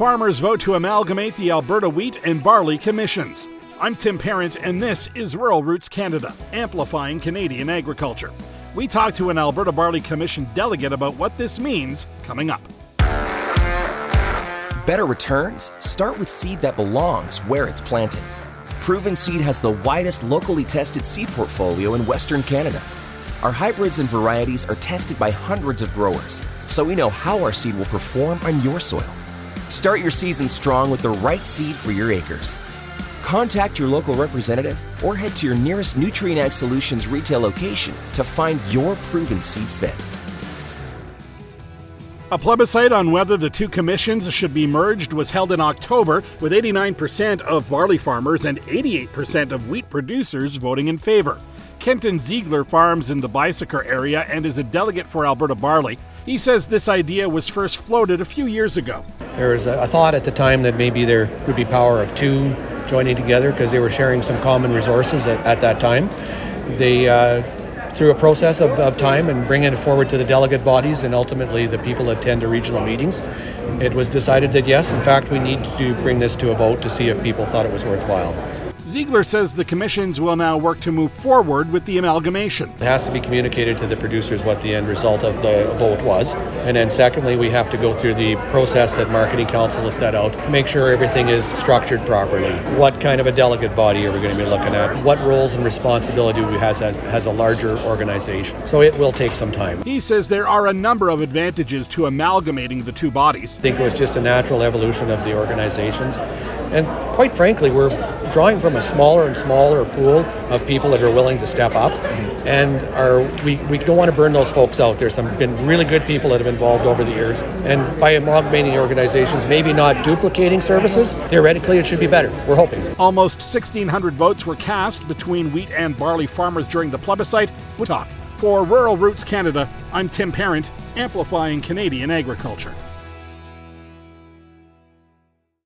Farmers vote to amalgamate the Alberta Wheat and Barley Commissions. I'm Tim Parent, and this is Rural Roots Canada, amplifying Canadian agriculture. We talked to an Alberta Barley Commission delegate about what this means coming up. Better returns start with seed that belongs where it's planted. Proven Seed has the widest locally tested seed portfolio in Western Canada. Our hybrids and varieties are tested by hundreds of growers, so we know how our seed will perform on your soil. Start your season strong with the right seed for your acres. Contact your local representative or head to your nearest Nutrien Ag Solutions retail location to find your proven seed fit. A plebiscite on whether the two commissions should be merged was held in October, with 89% of barley farmers and 88% of wheat producers voting in favor. Kenton Ziegler farms in the Beiseker area and is a delegate for Alberta Barley. He says this idea was first floated a few years ago. There was a thought at the time that maybe there would be power of two joining together because they were sharing some common resources at, at that time. They uh, through a process of, of time and bringing it forward to the delegate bodies and ultimately the people that attend the regional meetings, it was decided that yes, in fact, we need to bring this to a vote to see if people thought it was worthwhile. Ziegler says the commissions will now work to move forward with the amalgamation. It has to be communicated to the producers what the end result of the vote was. And then, secondly, we have to go through the process that Marketing Council has set out to make sure everything is structured properly. What kind of a delegate body are we going to be looking at? What roles and responsibility we has as, as a larger organization? So it will take some time. He says there are a number of advantages to amalgamating the two bodies. I think it was just a natural evolution of the organizations. And quite frankly, we're drawing from a smaller and smaller pool of people that are willing to step up. Mm-hmm. And are we, we don't want to burn those folks out. There's some been really good people that have involved over the years. And by amalgamating organizations, maybe not duplicating services, theoretically it should be better. We're hoping. Almost 1,600 votes were cast between wheat and barley farmers during the plebiscite. We talk. For Rural Roots Canada, I'm Tim Parent, amplifying Canadian agriculture.